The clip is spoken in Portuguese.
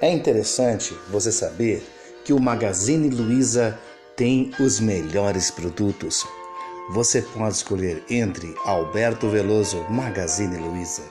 É interessante você saber que o Magazine Luiza tem os melhores produtos. Você pode escolher entre Alberto Veloso Magazine Luiza